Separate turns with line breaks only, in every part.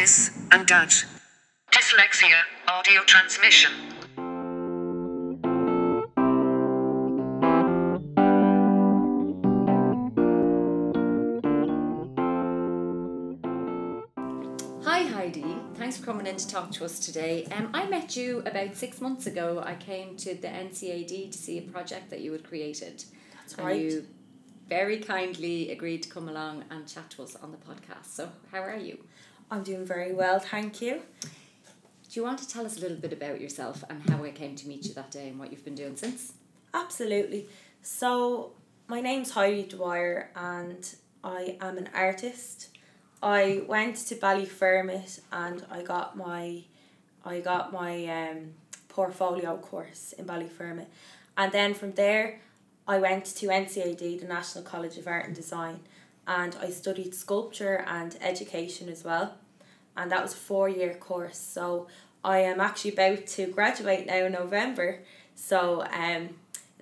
Dis and dat. Dyslexia audio transmission.
Hi Heidi, thanks for coming in to talk to us today. Um, I met you about six months ago. I came to the NCAD to see a project that you had created.
That's
and
right.
you very kindly agreed to come along and chat to us on the podcast. So, how are you?
I'm doing very well, thank you.
Do you want to tell us a little bit about yourself and how I came to meet you that day and what you've been doing since?
Absolutely. So, my name's Heidi Dwyer and I am an artist. I went to Ballyfermot and I got my I got my um, portfolio course in Ballyfermot. And then from there I went to NCAD, the National College of Art and Design, and I studied sculpture and education as well. And that was a four year course. So I am actually about to graduate now in November. So um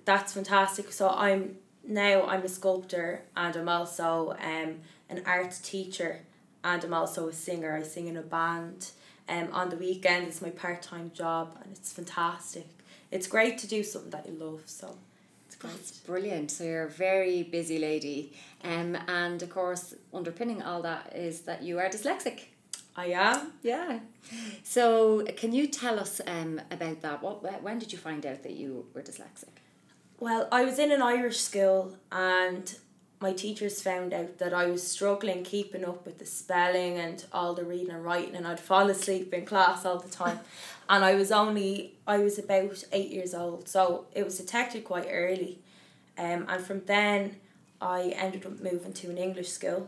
that's fantastic. So I'm now I'm a sculptor and I'm also um an art teacher and I'm also a singer. I sing in a band. Um on the weekend it's my part time job and it's fantastic. It's great to do something that you love, so.
That's brilliant. So, you're a very busy lady. Um, and of course, underpinning all that is that you are dyslexic.
I am.
Yeah. So, can you tell us um, about that? What when did you find out that you were dyslexic?
Well, I was in an Irish school and my teachers found out that I was struggling keeping up with the spelling and all the reading and writing and I'd fall asleep in class all the time. and I was only I was about eight years old, so it was detected quite early. Um, and from then I ended up moving to an English school.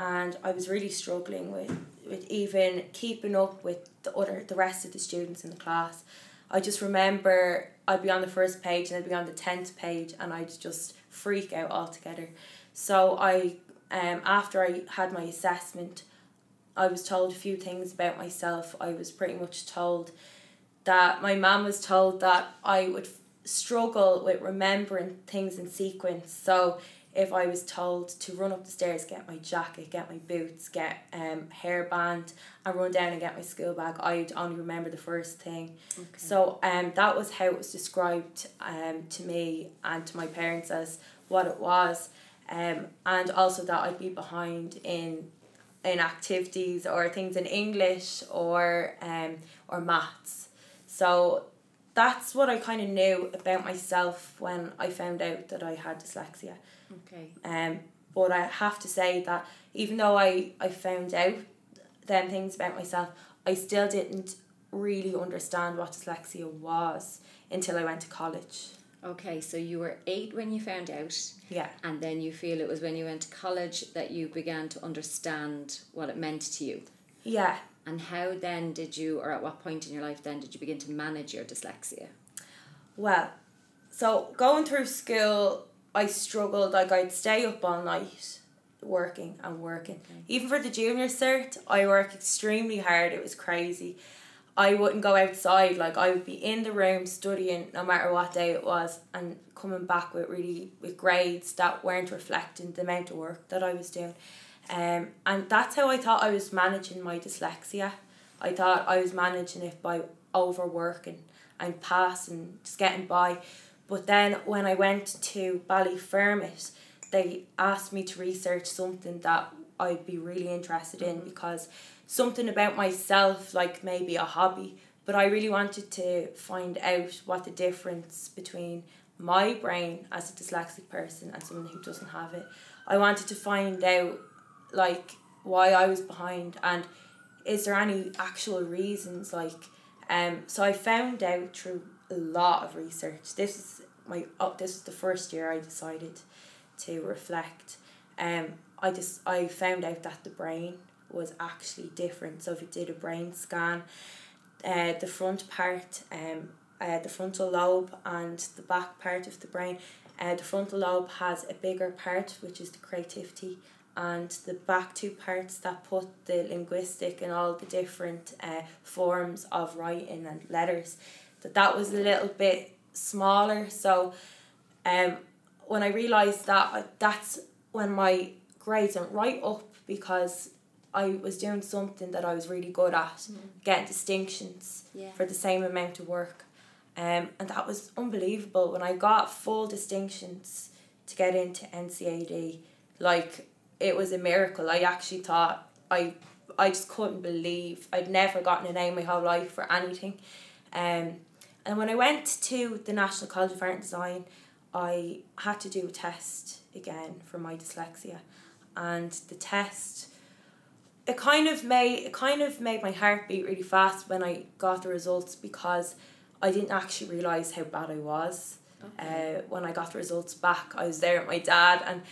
And I was really struggling with, with even keeping up with the other the rest of the students in the class. I just remember I'd be on the first page and I'd be on the tenth page and I'd just freak out altogether. So I um after I had my assessment, I was told a few things about myself. I was pretty much told that my mum was told that I would struggle with remembering things in sequence. So if I was told to run up the stairs, get my jacket, get my boots, get um hairband, and run down and get my school bag, I'd only remember the first thing. Okay. So um that was how it was described um to me and to my parents as what it was. Um and also that I'd be behind in in activities or things in English or um or maths. So that's what I kind of knew about myself when I found out that I had dyslexia.
Okay.
Um, but I have to say that even though I, I found out them things about myself, I still didn't really understand what dyslexia was until I went to college.
Okay, so you were eight when you found out,
Yeah.
and then you feel it was when you went to college that you began to understand what it meant to you.
Yeah.
And how then did you, or at what point in your life then did you begin to manage your dyslexia?
Well, so going through school, I struggled. Like I'd stay up all night working and working. Even for the junior cert, I worked extremely hard. It was crazy. I wouldn't go outside. Like I would be in the room studying no matter what day it was and coming back with really with grades that weren't reflecting the amount of work that I was doing. Um, and that's how I thought I was managing my dyslexia. I thought I was managing it by overworking and passing, just getting by. But then when I went to Ballyfermot, they asked me to research something that I'd be really interested in because something about myself, like maybe a hobby, but I really wanted to find out what the difference between my brain as a dyslexic person and someone who doesn't have it. I wanted to find out like why I was behind and is there any actual reasons like um so I found out through a lot of research. This is my oh, this is the first year I decided to reflect. Um I just I found out that the brain was actually different. So if you did a brain scan, uh, the front part, um, uh, the frontal lobe and the back part of the brain, uh, the frontal lobe has a bigger part which is the creativity and the back two parts that put the linguistic and all the different uh, forms of writing and letters that that was a little bit smaller so um when I realized that that's when my grades went right up because I was doing something that I was really good at, getting distinctions
Yeah.
for the same amount of work. Um, and that was unbelievable when I got full distinctions to get into NCAD. Like it was a miracle. I actually thought I I just couldn't believe I'd never gotten an A my whole life for anything. Um, and when I went to the National College of Art and Design, I had to do a test again for my dyslexia, and the test. It kind of made it kind of made my heart beat really fast when I got the results because I didn't actually realize how bad I was. Uh, when I got the results back, I was there with my dad, and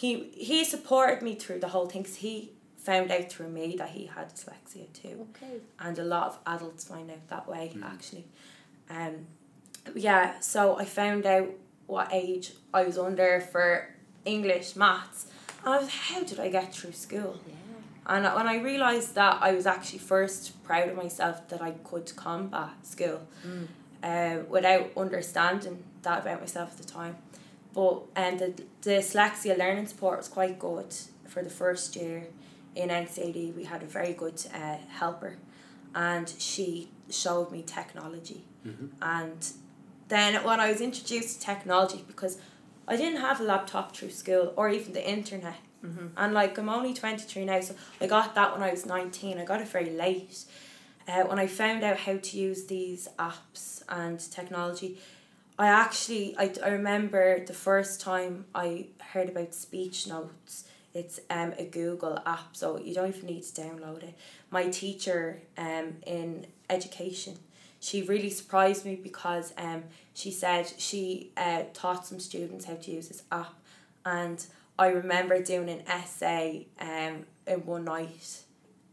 he he supported me through the whole thing. 'cause he found out through me that he had dyslexia too
Okay.
and a lot of adults find out that way actually. Um, yeah, so I found out what age I was under for English, maths, and I was how did I get through school?
Yeah.
And when I realised that, I was actually first proud of myself that I could combat school
Mm.
uh, without understanding that about myself at the time. But um, the dyslexia learning support was quite good for the first year in NCAD. We had a very good uh, helper, and she showed me technology. And then when I was introduced to technology, because I didn't have a laptop through school or even the internet. And like I'm only 23 now, so I got that when I was 19. I got it very late. Uh, when I found out how to use these apps and technology, I actually I, I remember the first time I heard about speech notes. It's um a Google app, so you don't even need to download it. My teacher um in education, she really surprised me because um she said she uh taught some students how to use this app, and I remember doing an essay um in one night,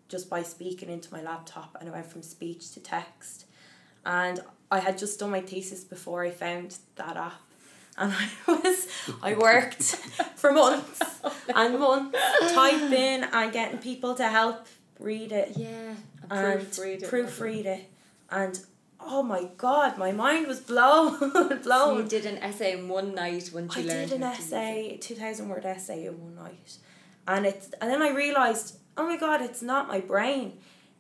just by speaking into my laptop, and it went from speech to text, and I had just done my thesis before I found that app. And I was, I worked for months and months typing and getting people to help read it
Yeah.
and
proofread it.
proofread it. And oh my god, my mind was blown,
So
blown.
you did an essay in one night once you
I
learned
did an
how to use it.
essay, two thousand word essay in one night, and it's and then I realized, oh my god, it's not my brain,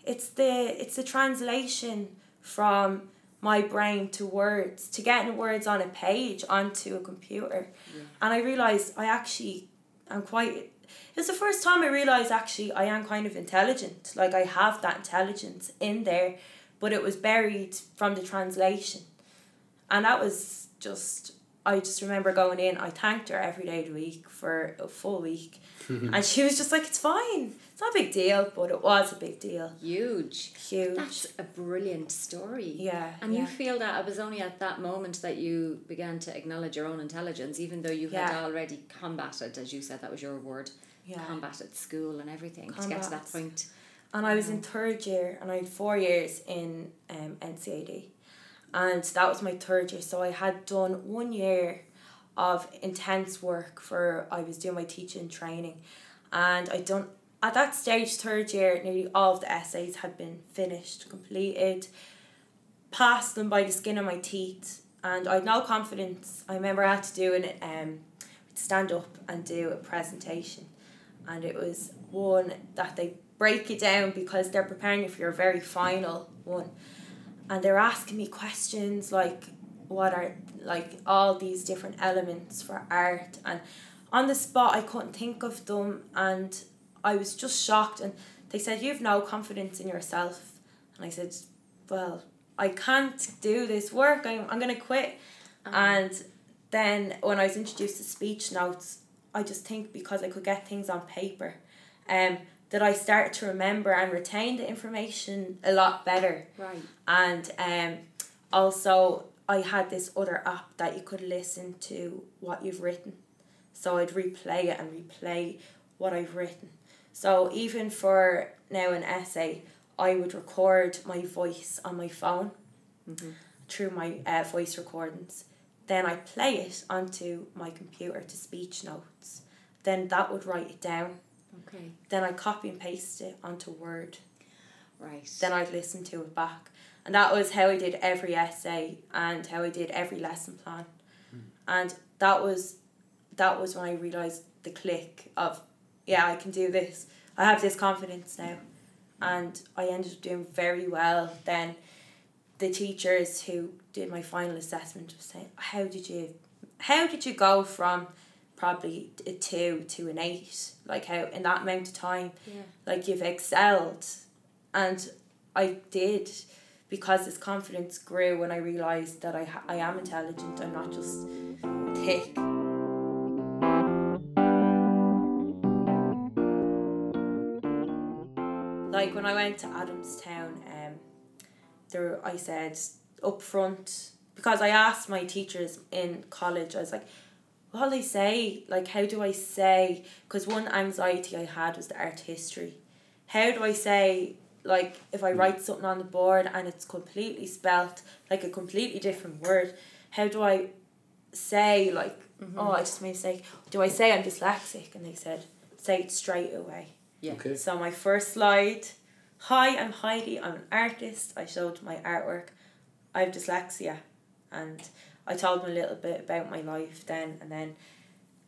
it's the it's the translation from my brain to words to getting words on a page onto a computer, and I realized I actually am quite. It's the first time I realized actually I am kind of intelligent. Like I have that intelligence in there, but it was buried from the translation and that was just I just remember going in. I thanked her every day of the week for a full week, and she was just like, "It's fine. Not a big deal," but it was a big deal.
Huge.
Huge.
That's a brilliant story.
Yeah,
And
yeah.
you feel that it was only at that moment that you began to acknowledge your own intelligence, even though you had
Yeah.
already combated, as you said, that was your word,
yeah.
combated school and everything to get to that point.
And I was in third year, and I had four years in um, NCAD, and that was my third year. So I had done one year of intense work for I was doing my teaching training, and I done at that stage third year nearly all of the essays had been finished, completed, passed them by the skin of my teeth, and I had no confidence. I remember I had to do an um, stand up and do a presentation, and it was one that they break it down because they're preparing you for your very final one, and they're asking me questions like what are like all these different elements for art and on the spot I couldn't think of them and I was just shocked and they said you've no confidence in yourself and I said well I can't do this work I'm, I'm gonna quit and then when I was introduced to speech notes I just think because I could get things on paper um that I started to remember and retain the information a lot better
Right.
and um, also I had this other app that you could listen to what you've written. So I'd replay it and replay what I've written. So even for now an essay, I would record my voice on my phone through my uh, voice recordings. Then I play it onto my computer to speech notes. Then that would write it down.
Okay.
Then I copy and paste it onto Word
Right.
then I'd listen to it back. And that was how I did every essay and how I did every lesson plan. And that was that was when I realised the click of yeah, I can do this. I have this confidence now, and I ended up doing very well. Then, the teachers who did my final assessment was saying, "How did you, how did you go from?" probably a two to an eight like how in that amount of time
Yeah.
like you've excelled and i did because this confidence grew when i realized that i, I am intelligent i'm not just thick when i went to adamstown um there i said up front because i asked my teachers in college i was like what will I say? Like, how do I say? Because one anxiety I had was the art history. How do I say, like, if I write something on the board and it's completely spelt like a completely different word, how do I say, like, oh, I just made a mistake? Do I say I'm dyslexic? And they said, say it straight away.
Yeah.
Okay.
So, my first slide Hi, I'm Heidi. I'm an artist. I showed my artwork. I have dyslexia. And I told them a little bit about my life then, and then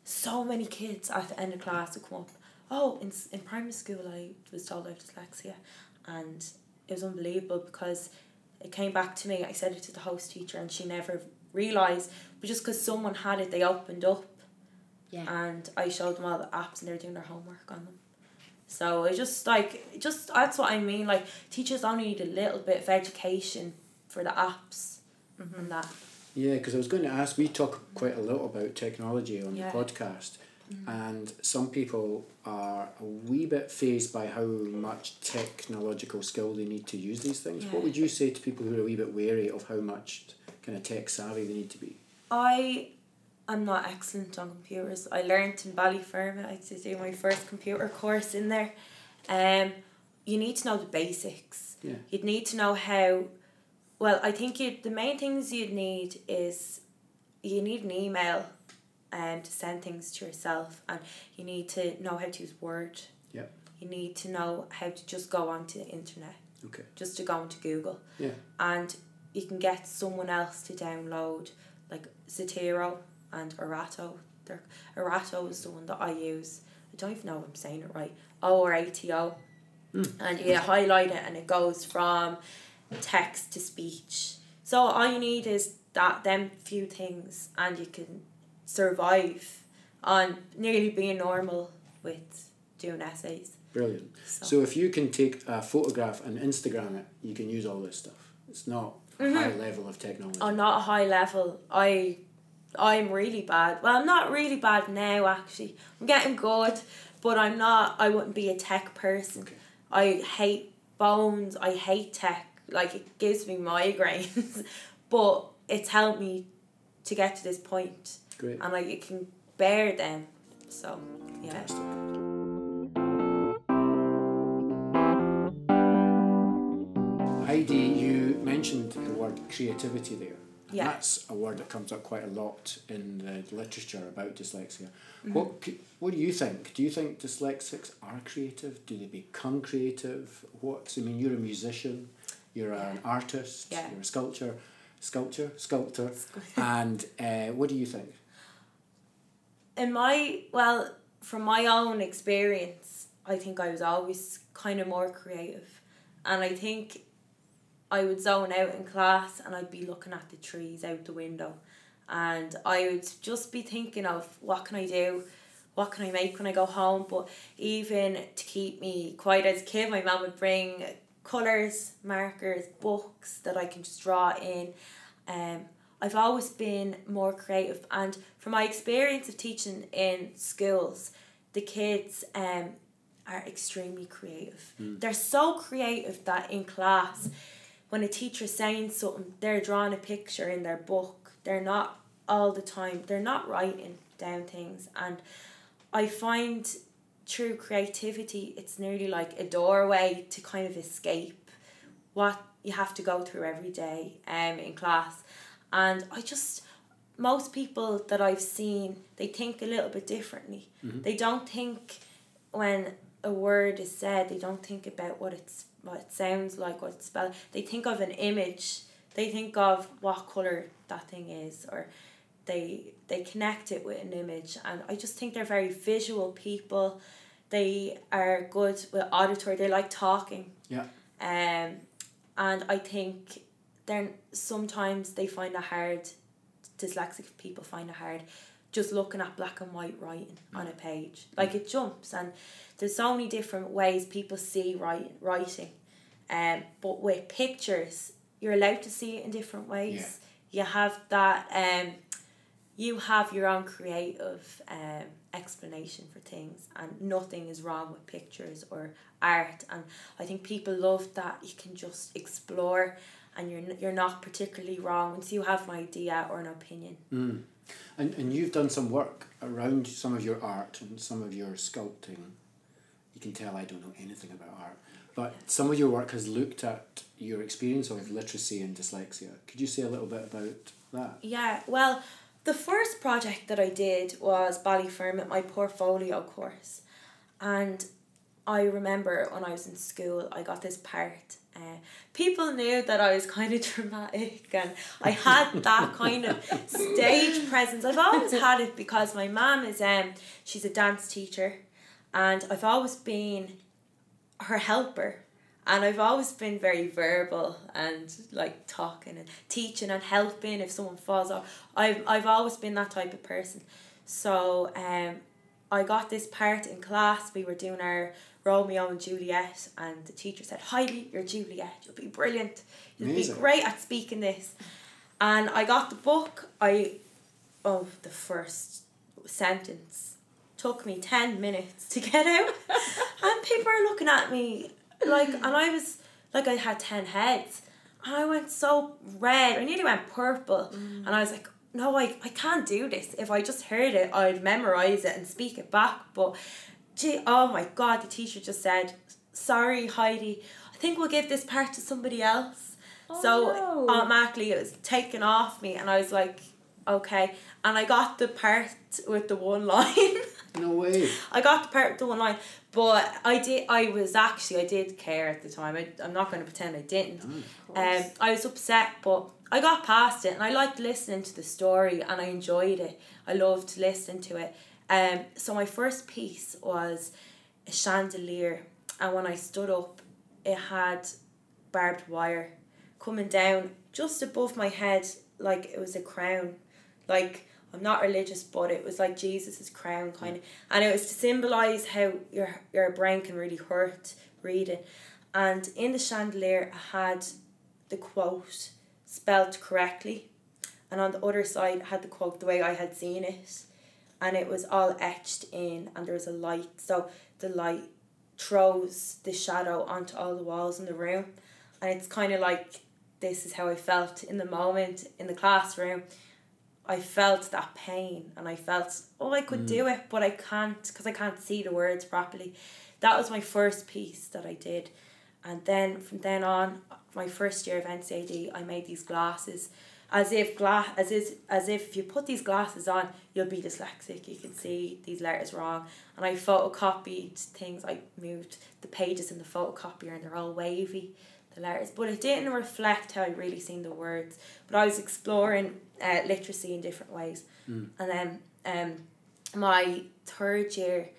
so many kids at the end of class would come up. Oh, in, in primary school, I was told I have dyslexia, and it was unbelievable because it came back to me. I said it to the host teacher, and she never realised. But just because someone had it, they opened up,
Yeah.
and I showed them all the apps, and they were doing their homework on them. So it just like just that's what I mean. Like teachers only need a little bit of education for the apps mm-hmm. and that.
Yeah, because I was going to ask, we talk quite a lot about technology on
Yeah.
the podcast, mm-hmm. and some people are a wee bit fazed by how much technological skill they need to use these things. What would you say to people who are a wee bit wary of how much kind of tech savvy they need to be?
I am not excellent on computers. I learned in Ballyfermot. I had to do my first computer course in there. Um, you need to know the basics.
Yeah.
You'd need to know how. Well, I think you the main things you'd need is you need an email, um, to send things to yourself, and you need to know how to use Word.
Yep.
You need to know how to just go onto the internet,
Okay.
just to go onto Google
Yeah.
and you can get someone else to download like Zotero and Erato. They're, Erato is the one that I use. I don't even know if I'm saying it right. O or ATO. Hmm. And you highlight it and it goes from text to speech. So all you need is that them few things and you can survive on nearly being normal with doing essays.
Brilliant.
So,
So if you can take a photograph and Instagram it, you can use all this stuff. It's not a high mm-hmm. level of technology.
on not a high level. I I'm really bad. Well, I'm not really bad now actually. I'm getting good, but I'm not I wouldn't be a tech person.
Okay.
I hate phones. I hate tech. Like it gives me migraines. but it's helped me to get to this point
Great.
and like it can bear them. So, yeah.
Fantastic. Heidi, you mentioned the word creativity there. And
Yeah.
That's a word that comes up quite a lot in the literature about dyslexia. What c- What do you think? Do you think dyslexics are creative? Do they become creative? What I mean, you're a musician, you're an artist,
Yeah.
you're a sculptor, sculpture, sculptor, and uh, what do you think?
in my well from my own experience i think i was always kind of more creative and i think i would zone out in class and i'd be looking at the trees out the window. And i would just be thinking of what can i do? What can i make when i go home? But even to keep me quiet as a kid my mum would bring colours markers books that i can just draw in. Um, I've always been more creative, and from my experience of teaching in schools, the kids um, are extremely creative. They're so creative that in class, when a teacher's saying something, they're drawing a picture in their book. They're not all the time, they're not writing down things. And I find through creativity, it's nearly like a doorway to kind of escape what you have to go through every day um, in class. And I just, most people that I've seen, they think a little bit differently. They don't think when a word is said, they don't think about what it's what it sounds like, what it's spelled. They think of an image. They think of what color that thing is, or they they connect it with an image. And I just think they're very visual people they are good with auditory. They like talking.
Yeah.
Um, and I think then sometimes they find it hard. Dyslexic people find it hard, just looking at black and white writing on a page. Like it jumps, and there's so many different ways people see writing. Writing, um, but with pictures, you're allowed to see it in different ways. Yeah. You have that. Um, you have your own creative um, explanation for things and nothing is wrong with pictures or art and i think people love that you can just explore and you're, you're not particularly wrong once you have an idea or an opinion
Mm. And, and you've done some work around some of your art and some of your sculpting. You can tell I don't know anything about art, but some of your work has looked at your experience of literacy and dyslexia. Could you say a little bit about that?
yeah well the first project that i did was ballyfermot my portfolio course and i remember when i was in school i got this part uh, people knew that I was kind of dramatic and I had that kind of stage presence. I've always had it because my mom is um she's a dance teacher and I've always been her helper and I've always been very verbal and like talking and teaching and helping if someone falls off. I've I've always been that type of person. So um I got this part in class. We were doing our Romeo and Juliet, and the teacher said, Heidi, you're Juliet. You'll be brilliant. You'll
Amazing.
be great at speaking this. And I got the book. I, oh, the first sentence took me 10 minutes to get out. and people are looking at me like, and I was like, I had 10 heads. And I went so red. I nearly went purple. Mm. And I was like, no, I, I can't do this. If I just heard it, I'd memorize it and speak it back. But, gee, oh my God, the teacher just said, sorry, Heidi, I think we'll give this part to somebody else. Oh, so
no.
automatically it was taken off me, and I was like, okay. And I got the part with the one line.
No way.
I got the part with the one line, but I did. I was actually I did care at the time. I I'm not going to pretend I didn't. Um, I was upset, but I got past it, and I liked listening to the story, and I enjoyed it. I loved listening to it. Um, so my first piece was a chandelier, and when I stood up, it had barbed wire coming down just above my head, like it was a crown, like. I'm not religious, but it was like Jesus's crown mm. kind of, and it was to symbolize how your your brain can really hurt reading, and in the chandelier I had the quote spelt correctly, and on the other side I had the quote the way I had seen it, and it was all etched in, and there was a light, so the light throws the shadow onto all the walls in the room, and it's kind of like this is how I felt in the moment in the classroom. I felt that pain and I felt, oh, I could do mm. it, but I can't because I can't see the words properly. That was my first piece that I did. And then from then on, my first year of NCAD, I made these glasses as if glass as is as if you put these glasses on, you'll be dyslexic. You can see these letters wrong. And I photocopied things. I moved the pages in the photocopier, and they're all wavy, the letters. But it didn't reflect how I really seen the words. But I was exploring uh, literacy in different ways. And then um, my third year,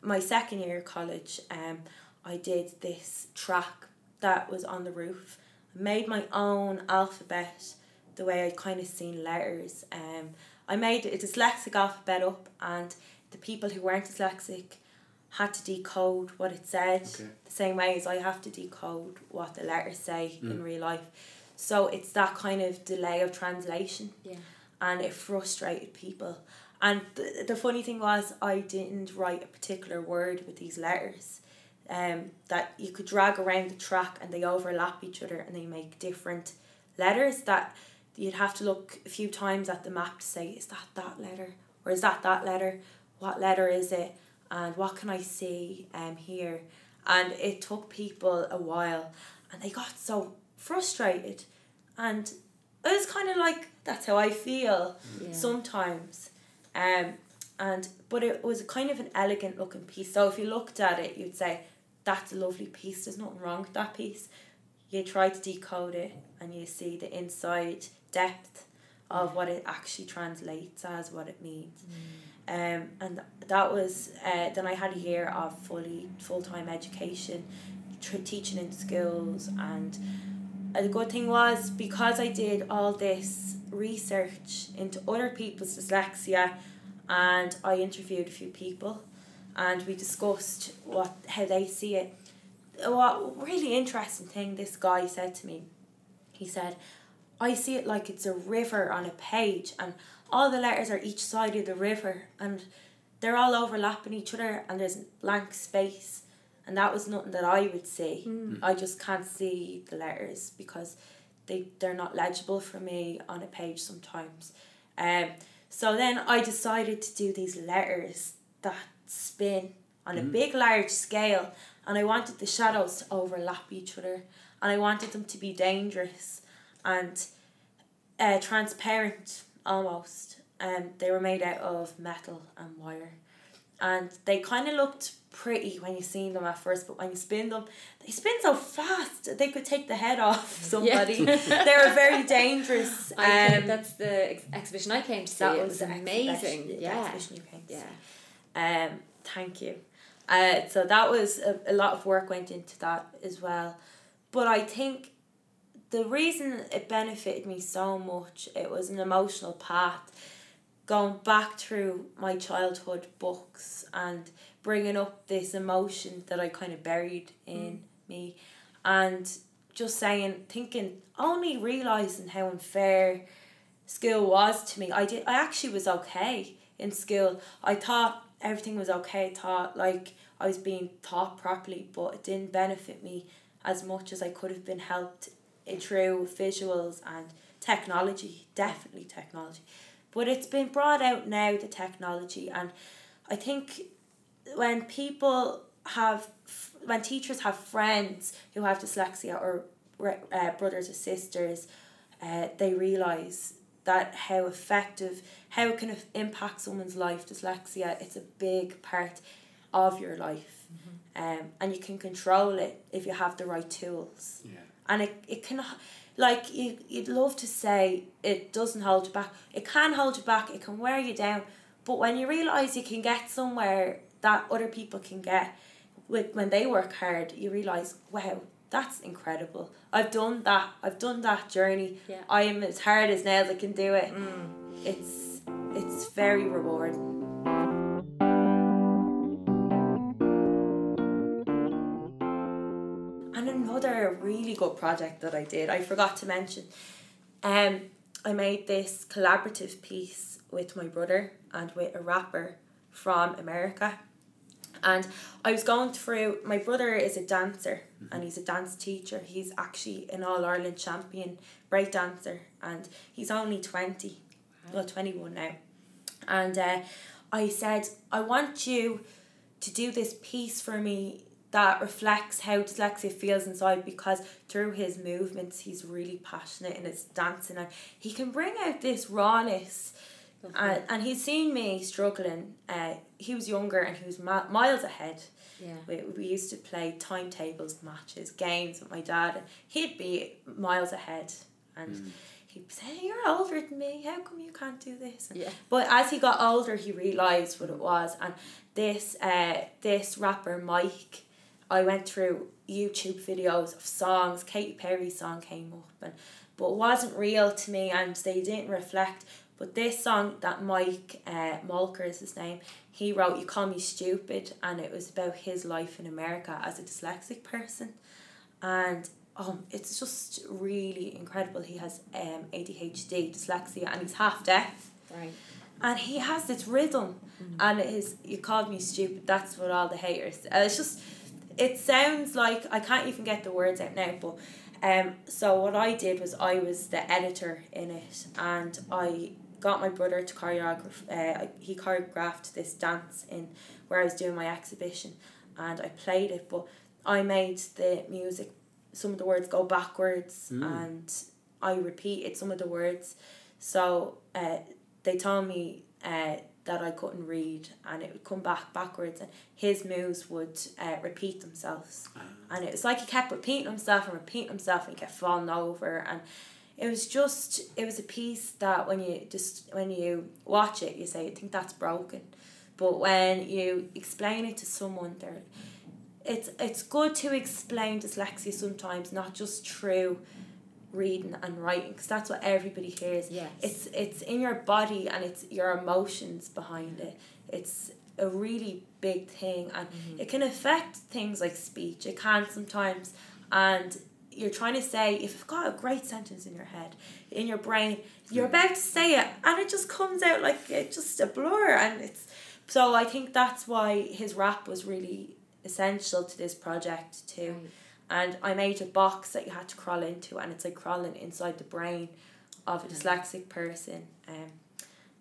my second year of college, um, I did this track that was on the roof. I made my own alphabet the way I'd kind of seen letters. Um, I made a dyslexic alphabet up, and the people who weren't dyslexic had to decode what it said
Okay.
the same way as I have to decode what the letters say in real life. So it's that kind of delay of translation
Yeah.
and it frustrated people. And the, the funny thing was, I didn't write a particular word with these letters. Um, that you could drag around the track and they overlap each other and they make different letters that you'd have to look a few times at the map to say, is that that letter? Or is that that letter? What letter is it? And what can I see um, here? And it took people a while and they got so frustrated. And it was kind of like, that's how I feel
Yeah.
sometimes. Um, and but it was kind of an elegant looking piece. So if you looked at it, you'd say, that's a lovely piece. There's nothing wrong with that piece. You try to decode it and you see the inside depth of what it actually translates as, what it means. Um, and that was uh, then I had a year of fully full time education, tr- teaching in schools, and uh, the good thing was because I did all this research into other people's dyslexia, and I interviewed a few people, and we discussed what how they see it. What really interesting thing this guy said to me, he said, I see it like it's a river on a page, and all the letters are each side of the river, and they're all overlapping each other, and there's blank space, and that was nothing that I would see. I just can't see the letters because they they're not legible for me on a page sometimes. Um, so then I decided to do these letters that spin on a big large scale, and I wanted the shadows to overlap each other, and I wanted them to be dangerous, and uh, transparent almost. Um, they were made out of metal and wire, and they kind of looked pretty when you seen them at first, but when you spin them, they spin so fast they could take the head off somebody. they were very dangerous.
I think
Um,
that's the ex- exhibition I came to see.
that
it
was ex-
amazing.
the
yeah.
exhibition you came to
Yeah.
see. Um, thank you. Uh, so that was a, a lot of work went into that as well, but I think the reason it benefited me so much it was an emotional path, going back through my childhood books and bringing up this emotion that I kind of buried mm. in me, and just saying thinking only realizing how unfair school was to me. I did I actually was okay in school. I thought everything was okay. I thought like I was being taught properly, but it didn't benefit me as much as I could have been helped through visuals and technology. Definitely technology. But it's been brought out now the technology and I think when people have when teachers have friends who have dyslexia or uh, brothers or sisters uh, they realize that how effective how it can impact someone's life dyslexia it's a big part of your life um, and you can control it if you have the right tools
Yeah.
And it, it can like you, you'd love to say it doesn't hold you back. It can hold you back. It can wear you down. But when you realize you can get somewhere that other people can get with when they work hard you realize wow that's incredible. I've done that. I've done that journey.
Yeah.
i am as hard as nails. I can do it. Mm. It's it's very rewarding good project that I did, I forgot to mention. Um, I made this collaborative piece with my brother and with a rapper from America. And I was going through, my brother is a dancer and he's a dance teacher. He's actually an All Ireland champion break dancer and he's only 20, well, 21 now. And uh, I said, I want you to do this piece for me that reflects how dyslexia feels inside because through his movements he's really passionate in his dancing and he can bring out this rawness. And, and he's seen me struggling uh, he was younger and he was mi- miles ahead.
Yeah.
we, we used to play timetables matches games with my dad. And he'd be miles ahead and he'd say you're older than me. How come you can't do this? And-
Yeah.
but as he got older, he realised what it was, and this uh this rapper Mike, I went through YouTube videos of songs. Katy Perry's song came up, and but it wasn't real to me, and they didn't reflect. But this song that Mike uh, Mulker is his name, he wrote "You Call Me Stupid," and it was about his life in America as a dyslexic person, and um, it's just really incredible. He has um ADHD, dyslexia, and he's half deaf
Right.
and he has this rhythm and it is you called me stupid that's what all the haters uh, it's just it sounds like i can't even get the words out now but um so what i did was i was the editor in it and i got my brother to choreograph uh, he choreographed this dance in where i was doing my exhibition and i played it but i made the music some of the words go backwards and i repeated some of the words. So uh, they told me uh, that I couldn't read and it would come back backwards and his moves would uh, repeat themselves. And it was like he kept repeating himself and repeating himself and he kept falling over and it was just it was a piece that when you just when you watch it you say I think that's broken, but when you explain it to someone there, it's it's good to explain dyslexia sometimes not just through reading and writing because that's what everybody hears.
Yes.
It's it's in your body and it's your emotions behind it. It's a really big thing and mm-hmm. it can affect things like speech. It can sometimes and you're trying to say if you've got a great sentence in your head, in your brain, you're about to say it and it just comes out like it's just a blur and it's so I think that's why his rap was really essential to this project too.
Right.
And I made a box that you had to crawl into and it's like crawling inside the brain of a dyslexic person. Um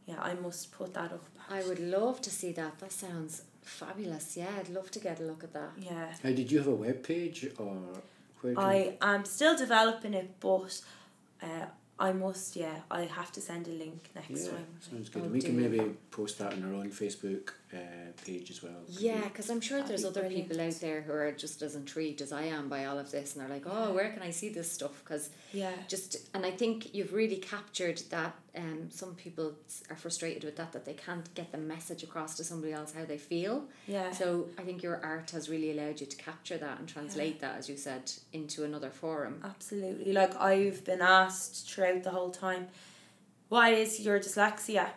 yeah, I must put that up.
I would love to see that. That sounds fabulous. Yeah, I'd love to get a look at that.
Yeah.
Now, did you have a web page or where? Can
I am still developing it but uh I must yeah, I have to send a link next
yeah,
time.
sounds good.
Oh,
and we can maybe post that on our own Facebook uh, page as well.
Yeah, because I'm sure there's other
brilliant.
people out there who are just as intrigued as I am by all of this, and they're like, "Oh, where can I see this stuff?" Because
Yeah.
just and I think you've really captured that. Um, some people are frustrated with that that they can't get the message across to somebody else how they feel.
Yeah.
So I think your art has really allowed you to capture that and translate that, as you said, into another forum.
Absolutely. Like I've been asked throughout the whole time, what is your dyslexia?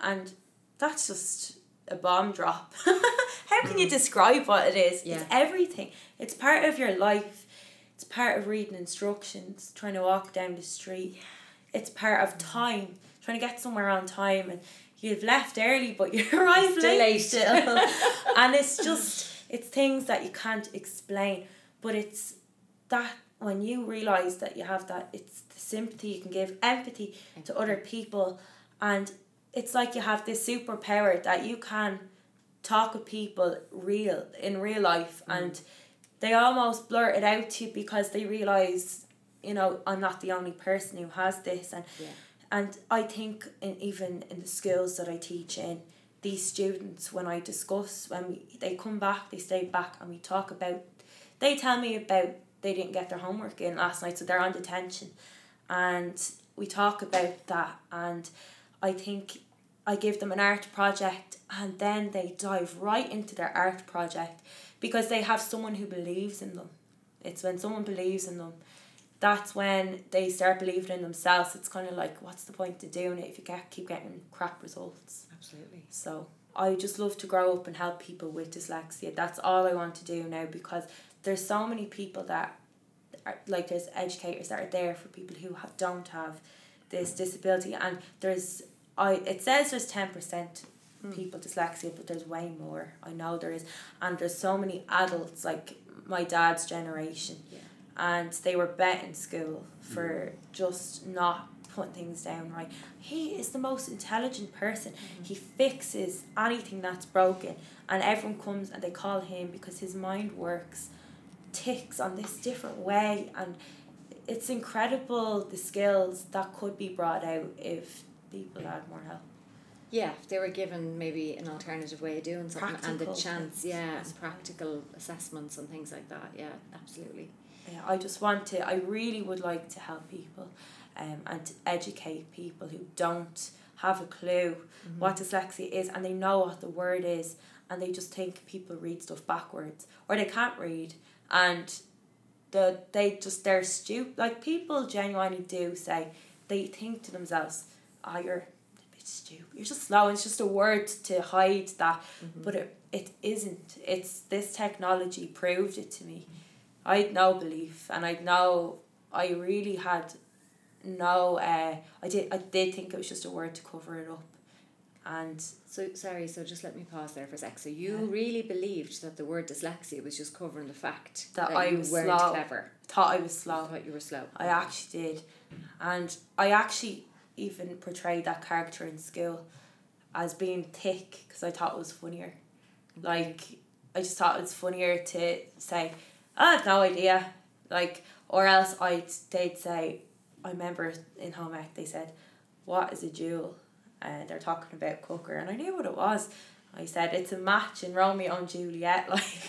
And that's just a bomb drop. How can you describe what it is?
Mm. Yeah.
It's everything. It's part of your life. It's part of reading instructions, trying to walk down the street. It's part
Mm.
of time, trying to get somewhere on time and you've left early but you arrived late still. and it's just it's things that you can't explain. But it's that when you realize that you have that it's the sympathy you can give empathy to other people and it's like you have this superpower that you can talk with people real in real life mm. and they almost blurt it out to you because they realize you know i'm not the only person who has this and
Yeah.
and i think in even in the schools that i teach in these students when i discuss when we, they come back they stay back and we talk about they tell me about they didn't get their homework in last night so they're on detention and we talk about that and i think i give them an art project and then they dive right into their art project because they have someone who believes in them it's when someone believes in them that's when they start believing in themselves it's kind of like what's the point of doing it if you get, keep getting crap results
Absolutely.
so I just love to grow up and help people with dyslexia. That's all I want to do now because there's so many people that are like there's educators that are there for people who have don't have this disability and there's I it says there's ten percent hmm. people dyslexia but there's way more. I know there is and there's so many adults like my dad's generation
Yeah.
and they were bet in school hmm. for just not putting things down right. He is the most intelligent person. Hmm. He fixes anything that's broken and everyone comes and they call him because his mind works ticks on this different way and it's incredible the skills that could be brought out if people had more help.
Yeah, if they were given maybe an alternative way of doing something and the chance, yeah, and practical assessments and things like that. Yeah, absolutely.
Yeah, I just want to, I really would like to help people um, and to educate people who don't have a clue what dyslexia is and they know what the word is and they just think people read stuff backwards or they can't read and the they just they're stupid like people genuinely do say they think to themselves ah you're a bit stupid you're just slow it's just a word to hide that but it, it isn't it's this technology proved it to me I had no belief and I know I really had no uh I did I did think it was just a word to cover it up and
So sorry, so just let me pause there for a sec. So you
Yeah.
really believed that the word dyslexia was just covering the fact
That
that,
I
you
was slow.
clever.
thought I was
You
slow
thought you were slow.
I actually did and I actually even portrayed that character in school as being thick because I thought it was funnier. Like I just thought it was funnier to say "Oh, I have no idea. Like or else I'd they'd say I remember in home ec they said what is a jewel and they're talking about cooker and I knew what it was I said it's a match in Romeo and Juliet, like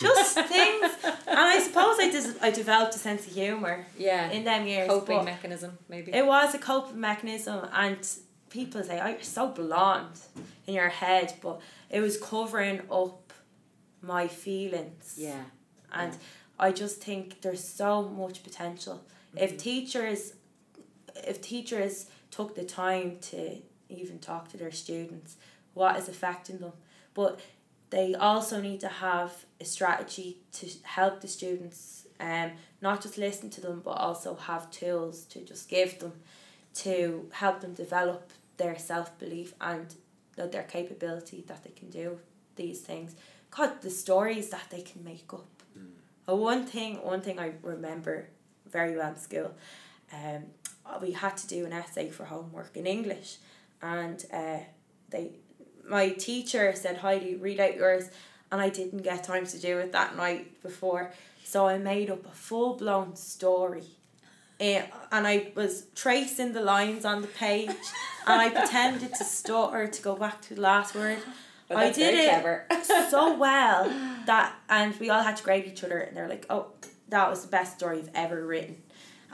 just things. And I suppose I des- I developed a sense of humor
Yeah.
in them years.
Coping mechanism, maybe.
it was a coping mechanism, and people say, "Oh, you're so blonde in your head," but it was covering up my feelings.
yeah.
And I just think there's so much potential. If mm-hmm. teachers if teachers took the time to even talk to their students, what is affecting them. But they also need to have a strategy to help the students um not just listen to them but also have tools to just give them to help them develop their self belief and their capability that they can do these things. God, the stories that they can make up. Uh, one thing, one thing I remember very well in school, um, we had to do an essay for homework in English, and uh, they, my teacher said, Heidi, read out yours, and I didn't get time to do it that night before, so I made up a full blown story. Eh, and I was tracing the lines on the page, and I pretended to stutter to go back to the last word.
But
I did it so well that and we all had to grade each other and they're like oh that was the best story you've ever written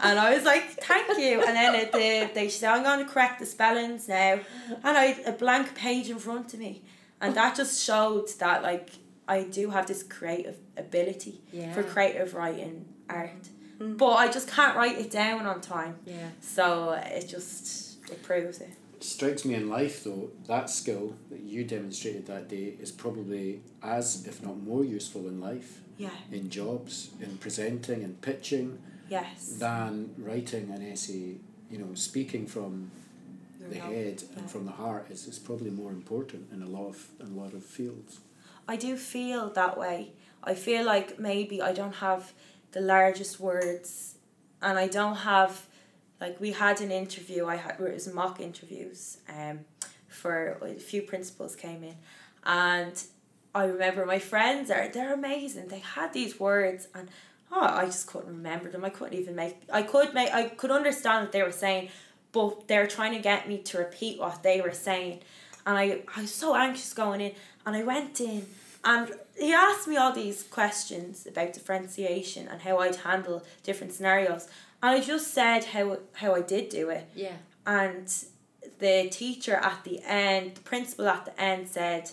and I was like thank you. And then it, they, they said I'm going to correct the spellings now. And I had a blank page in front of me. And that just showed that like I do have this creative ability
Yeah.
for creative writing art.
Mm.
but I just can't write it down on time.
Yeah.
so it just it proves it.
Strikes me in life though that skill that you demonstrated that day is probably as if not more useful in life.
Yeah.
In jobs in presenting and pitching
yes
than writing an essay you know speaking from
Your
the head
yeah.
and from the heart is, is probably more important in a lot of in a lot of fields
I do feel that way. I feel like maybe I don't have the largest words and I don't have like we had an interview I had it was mock interviews um for a few principals came in and I remember my friends are they're amazing. They had these words and oh I just couldn't remember them. I couldn't even make I could make I could understand what they were saying but they're trying to get me to repeat what they were saying and I, I was so anxious going in and I went in and he asked me all these questions about differentiation and how I'd handle different scenarios and I just said how how I did do it
Yeah.
and the teacher at the end the principal at the end said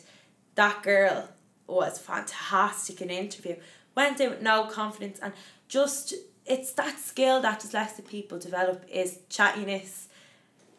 that girl was fantastic in interview went in with no confidence and just it's that skill that dyslexic people develop is chattiness.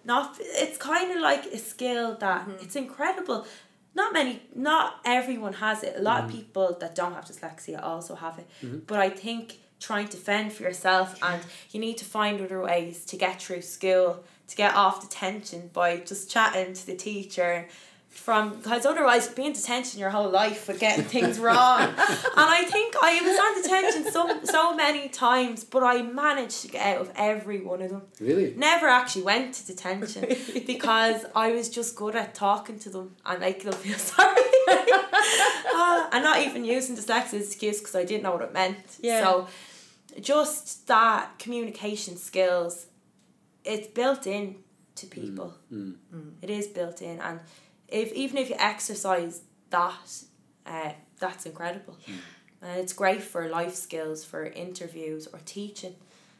Not it's kind of like a skill that mm-hmm. it's incredible. Not many not everyone has it. A lot of mm-hmm. people that don't have dyslexia also have it. Mm-hmm. But i think trying to fend for yourself and you need to find other ways to get through school to get off detention by just chatting to the teacher from because otherwise you'll be in detention your whole life for getting things wrong and I think I was on detention so so many times but I managed to get out of every one of them
really
never actually went to detention because I was just good at talking to them and making them feel sorry. uh, and not even using dyslexia as an excuse because I didn't know what it meant.
Yeah.
So just that communication skills, it's built in to people.
Mm.
It is built in and if even if you exercise that, uh, that's incredible. And it's great for life skills, for interviews or teaching.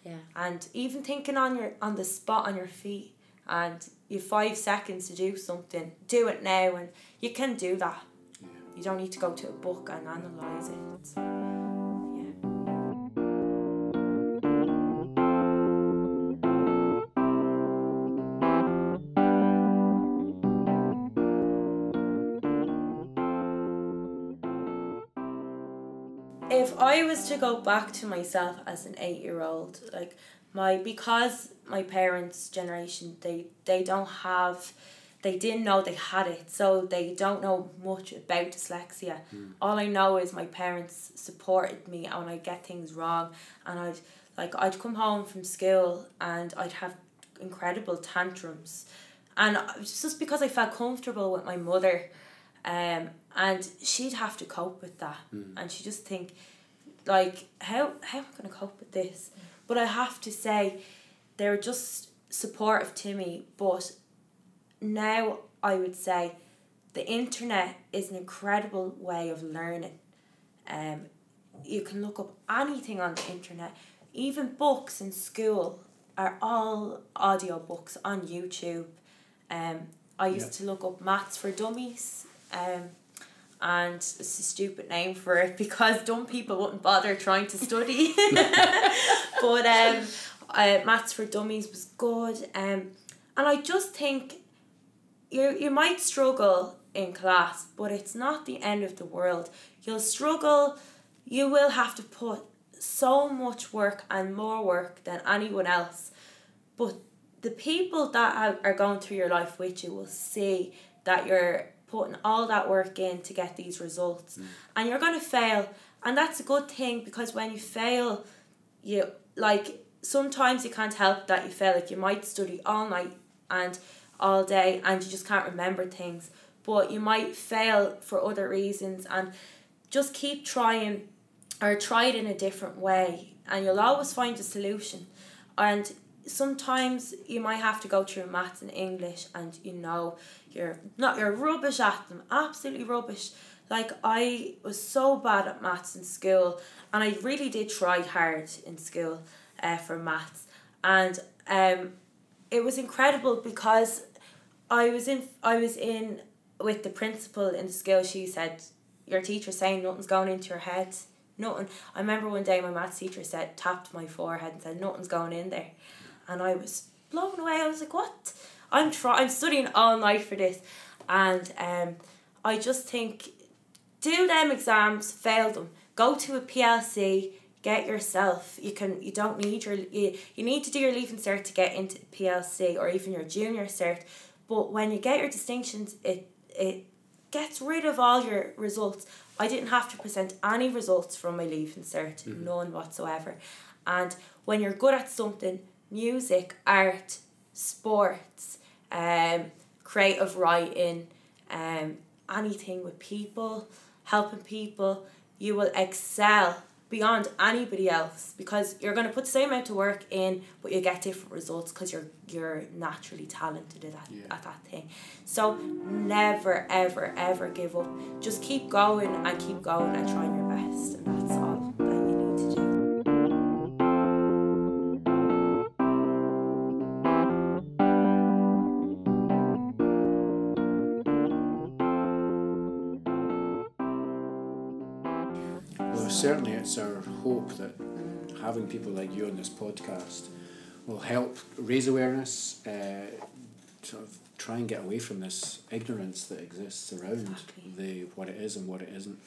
Yeah.
and even thinking on your on the spot on your feet and you have five seconds to do something do it now and you can do that. You don't need to go to a book and analyze it I was to go back to myself as an eight year old, like my because my parents' generation they they don't have they didn't know they had it, so they don't know much about dyslexia. All I know is my parents supported me and when I get things wrong and I'd like I'd come home from school and I'd have incredible tantrums. And just because I felt comfortable with my mother um, and she'd have to cope with that and she just think like how how am I gonna cope with this but I have to say they're just supportive to me but now I would say the internet is an incredible way of learning. Um, you can look up anything on the internet, even books in school are all audio books on YouTube. Um, I used
Yeah.
to look up Maths for Dummies. Um, and it's a stupid name for it because dumb people wouldn't bother trying to study. but um, uh, Maths for Dummies was good. Um, and I just think you you might struggle in class, but it's not the end of the world. You'll struggle. You will have to put so much work and more work than anyone else, but the people that are- are going through your life with you will see that you're putting all that work in to get these results, mm. and you're gonna fail, and that's a good thing because when you fail, you like sometimes you can't help that you fail. Like you might study all night and all day, and you just can't remember things. But you might fail for other reasons, and just keep trying, or try it in a different way, and you'll always find a solution. And sometimes you might have to go through maths and English, and you know you're not you're rubbish at them, absolutely rubbish. Like I was so bad at maths in school, and I really did try hard in school, uh, for maths, and um, it was incredible because I was in I was in with the principal in the school. She said, "Your teacher's saying nothing's going into your head. Nothing." I remember one day my maths teacher said, tapped my forehead and said, "Nothing's going in there," and I was blown away. I was like, "What?" I'm try- I'm studying all night for this, and um, I just think, do them exams, fail them, go to a PLC. Get yourself. You can. You don't need your. You, you need to do your leaving cert to get into PLC or even your junior cert. But when you get your distinctions, it it gets rid of all your results. I didn't have to present any results from my leaving cert, none whatsoever. And when you're good at something, music, art, sports, um, creative writing, um, anything with people, helping people, you will excel beyond anybody else because you're going to put the same amount of work in but you get different results because you're you're naturally talented at that,
Yeah.
at that thing. So never ever ever give up. Just keep going and keep going and trying your best
certainly it's our hope that having people like you on this podcast will help raise awareness, uh, sort of try and get away from this ignorance that exists around
Exactly.
the what it is and what it isn't.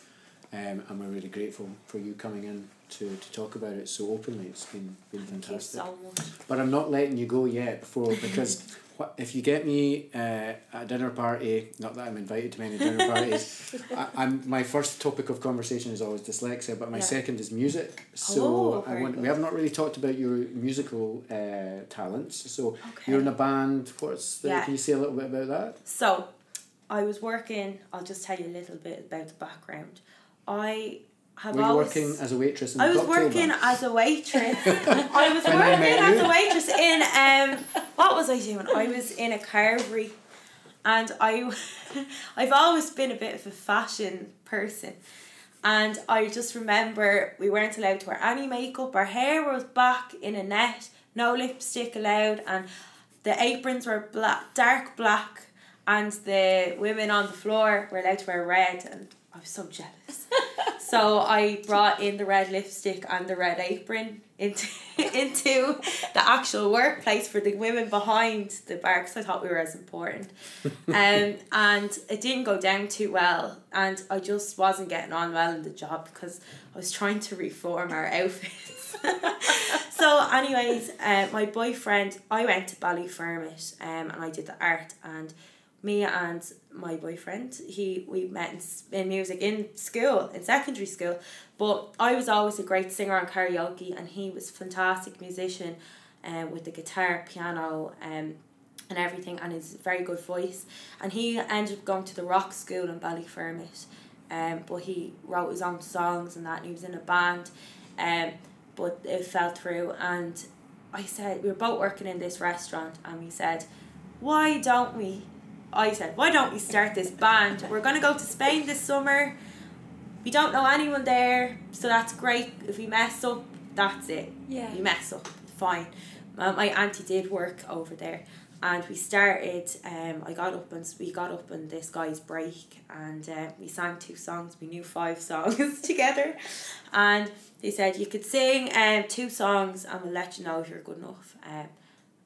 Um, and we're really grateful for you coming in to, to talk about it so openly. It's been, been fantastic.
so
But I'm not letting you go yet before because if you get me uh, at a dinner party, not that I'm invited to many dinner parties, I, I'm my first topic of conversation is always dyslexia, but my
Yeah.
second is music. So
Oh,
I want, we have not really talked about your musical uh, talents. So
Okay.
you're in a band. What's the,
Yeah.
can you say a little bit about that?
So, I was working. I'll just tell you a little bit about the background. I have
Were you
always.
working as a waitress in
I was working
bar?
as a waitress. I was
When
working
met
as
you.
a waitress in um. What was I doing? I was in a carvery, and I, I've always been a bit of a fashion person, and I just remember we weren't allowed to wear any makeup. Our hair was back in a net, no lipstick allowed, and the aprons were black, dark black, and the women on the floor were allowed to wear red, and I was so jealous. so I brought in the red lipstick and the red apron into into the actual workplace for the women behind the bar because I thought we were as important. Um, and it didn't go down too well, and I just wasn't getting on well in the job because I was trying to reform our outfits. so, anyways, uh, my boyfriend, I went to Ballyfermot um, and I did the art, and me and my boyfriend, he we met in, music in school, in secondary school, but I was always a great singer on karaoke, and he was fantastic musician, um, with the guitar, piano, um, and everything, and his very good voice, and he ended up going to the rock school in Ballyfermot, um, but he wrote his own songs and that, and he was in a band, um, but it fell through, and I said we were both working in this restaurant, and we said, why don't we I said, why don't we start this band? We're gonna go to Spain this summer. We don't know anyone there, so that's great. If we mess up, that's it.
Yeah.
We mess up, fine. Uh, my auntie did work over there, and we started. Um, I got up and we got up on this guy's break, and uh, we sang two songs. We knew five songs together, and they said you could sing um two songs, and we'll let you know if you're good enough. Um,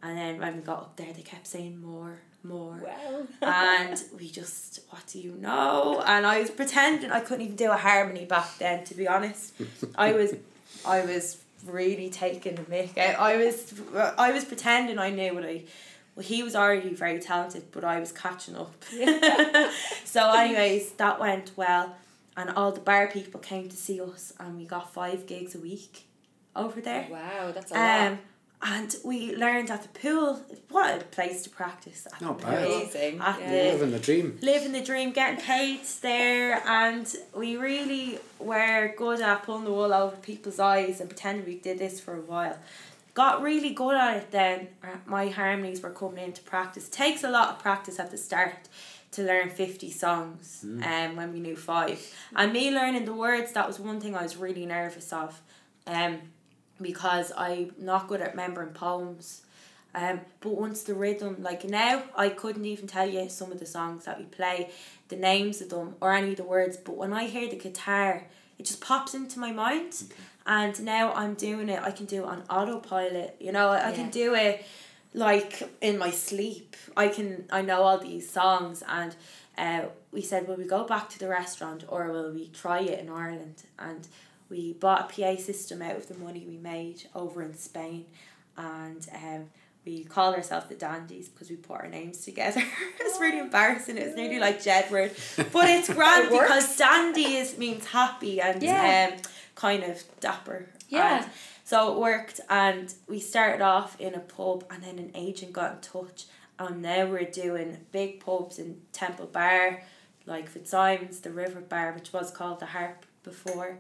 and then when we got up there, they kept saying more, more.
Wow.
and we just what do you know? And i was pretending i couldn't even do a harmony back then to be honest. I was i was really taking the mick. Out i was i was pretending i knew what i well he was already very talented but i was catching up. So anyways that went well and all the bar people came to see us and we got five gigs a week over there.
Wow, that's a
um, lot. And we learned at the pool what a place to practice at
Not
the
bad.
pool
Amazing.
at
yeah.
the
Living the dream.
living the dream, getting paid there, and we really were good at pulling the wool over people's eyes and pretending we did this for a while. Got really good at it then. Uh, My harmonies were coming into practice. Takes a lot of practice at the start to learn 50 songs um, when we knew five. And me learning the words, that was one thing I was really nervous of um, because I'm not good at remembering poems. Um, but once the rhythm, like now, I couldn't even tell you some of the songs that we play, the names of them, or any of the words. But when I hear the guitar, it just pops into my mind. And now I'm doing it, I can do it on autopilot. You know, I, I can do it like in my sleep. I can, I know all these songs. And uh, we said, will we go back to the restaurant or will we try it in Ireland? And we bought a PA system out of the money we made over in Spain. And um, we call ourselves the Dandies because we put our names together. it's really embarrassing. It's nearly like Jedward, but it's grand
It
because dandy is means happy and
Yeah.
um, kind of dapper.
Yeah.
And so it worked, and we started off in a pub, and then an agent got in touch, and now we're doing big pubs in Temple Bar, like Fitzsimons, the River Bar, which was called the Harp before,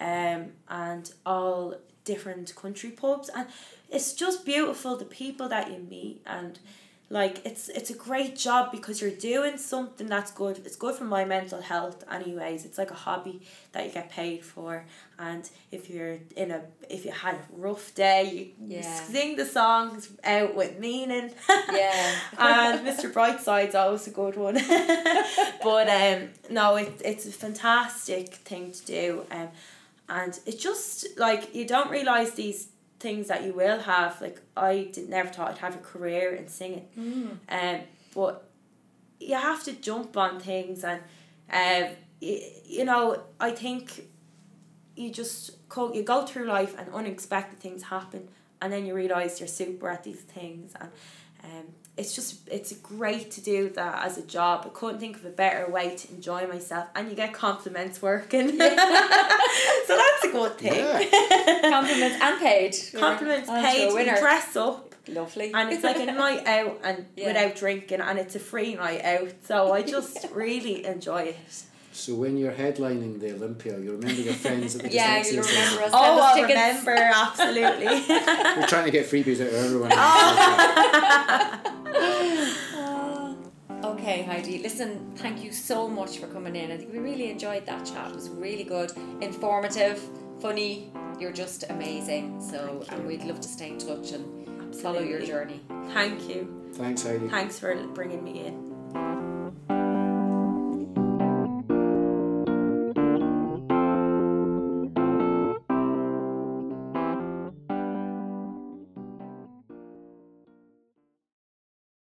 um, and all different country pubs, and it's just beautiful the people that you meet and like it's it's a great job because you're doing something that's good it's good for my mental health anyways it's like a hobby that you get paid for and if you're in a if you had a rough day you
Yeah.
sing the songs out with meaning
Yeah.
and Mr. Brightside's always a good one. but um, no, it, it's a fantastic thing to do. Um, and it's just like you don't realize these things that you will have. Like I did never thought I'd have a career in singing. Um, but you have to jump on things and um, you, you know I think you just go you go through life and unexpected things happen and then you realize you're super at these things and um, it's just it's great to do that as a job. I couldn't think of a better way to enjoy myself and you get compliments working. so that's a good thing.
Yeah.
Compliments and paid.
Compliments
On to
paid,
a
you dress up
Lovely.
and it's like a night out and
Yeah.
without drinking and it's a free night out. So I just really enjoy it.
So when you're headlining the Olympia, you remember your friends at the
yeah, you remember us.
Oh,
send us
I
tickets.
remember absolutely.
We're trying to get freebies out of everyone. Oh.
Okay, Heidi. Listen, thank you so much for coming in. I think we really enjoyed that chat. It was really good, informative, funny. You're just amazing. So, and we'd love to stay in touch and follow your journey.
Thank you.
Thanks, Heidi.
Thanks for bringing me in.